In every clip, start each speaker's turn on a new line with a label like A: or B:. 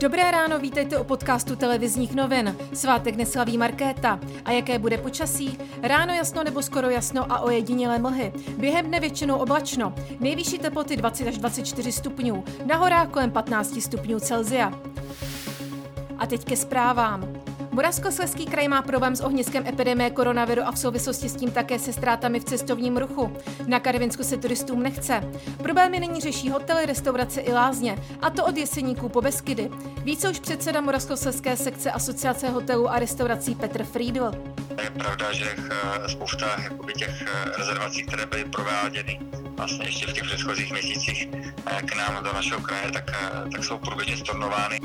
A: Dobré ráno, vítejte u podcastu televizních novin. Svátek neslaví Markéta. A jaké bude počasí? Ráno jasno nebo skoro jasno a ojedinělé mlhy. Během dne většinou oblačno. Nejvyšší teploty 20 až 24 stupňů. Na horách kolem 15 stupňů Celzia. A teď ke zprávám. Moravskoslezský kraj má problém s ohniskem epidemie koronaviru a v souvislosti s tím také se ztrátami v cestovním ruchu. Na Karvinsku se turistům nechce. Problémy nyní řeší hotely, restaurace i lázně, a to od jeseníků po Beskydy. Více už předseda Moravskoslezské sekce Asociace hotelů a restaurací Petr Friedl.
B: Je pravda, že eh, spousta těch eh, rezervací, které byly prováděny vlastně ještě v těch předchozích měsících eh, k nám do našeho kraje, tak, tak jsou průběžně stornovány.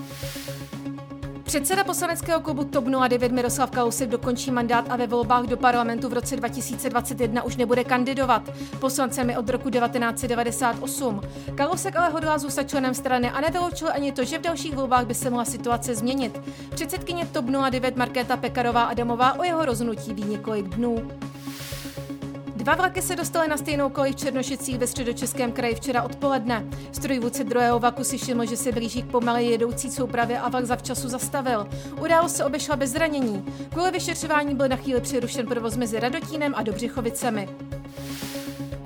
A: Předseda poslaneckého klubu TOP 09 Miroslav Kalousek dokončí mandát a ve volbách do parlamentu v roce 2021 už nebude kandidovat. Poslancem je od roku 1998. Kalousek ale hodlá zůstat členem strany a nevyloučil ani to, že v dalších volbách by se mohla situace změnit. Předsedkyně TOP 09 Markéta Pekarová Adamová o jeho rozhodnutí ví několik dnů. Dva vlaky se dostaly na stejnou kolej v Černošicích ve středočeském kraji včera odpoledne. Strojvůdce druhého vlaku si všiml, že se blíží k pomalé jedoucí soupravě a vlak zavčasu zastavil. Událost se obešla bez zranění. Kvůli vyšetřování byl na chvíli přerušen provoz mezi Radotínem a Dobřichovicemi.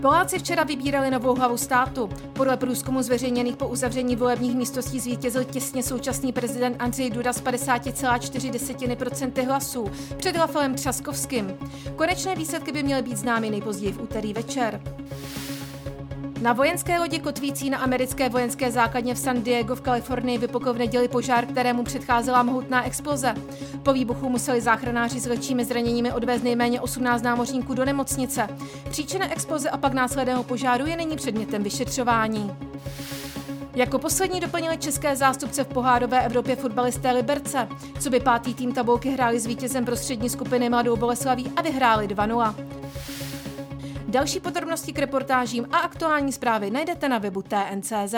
A: Poláci včera vybírali novou hlavu státu. Podle průzkumu zveřejněných po uzavření volebních místostí zvítězil těsně současný prezident Andřej Duda z 50,4% hlasů před Rafalem Třaskovským. Konečné výsledky by měly být známy nejpozději v úterý večer. Na vojenské lodi kotvící na americké vojenské základně v San Diego v Kalifornii vypukl v neděli požár, kterému předcházela mohutná exploze. Po výbuchu museli záchranáři s lehčími zraněními odvést nejméně 18 námořníků do nemocnice. Příčina exploze a pak následného požáru je nyní předmětem vyšetřování. Jako poslední doplnili české zástupce v pohárové Evropě fotbalisté Liberce. Co by pátý tým tabulky hráli s vítězem prostřední skupiny Mladou Boleslaví a vyhráli 2-0. Další podrobnosti k reportážím a aktuální zprávy najdete na webu TNCZ.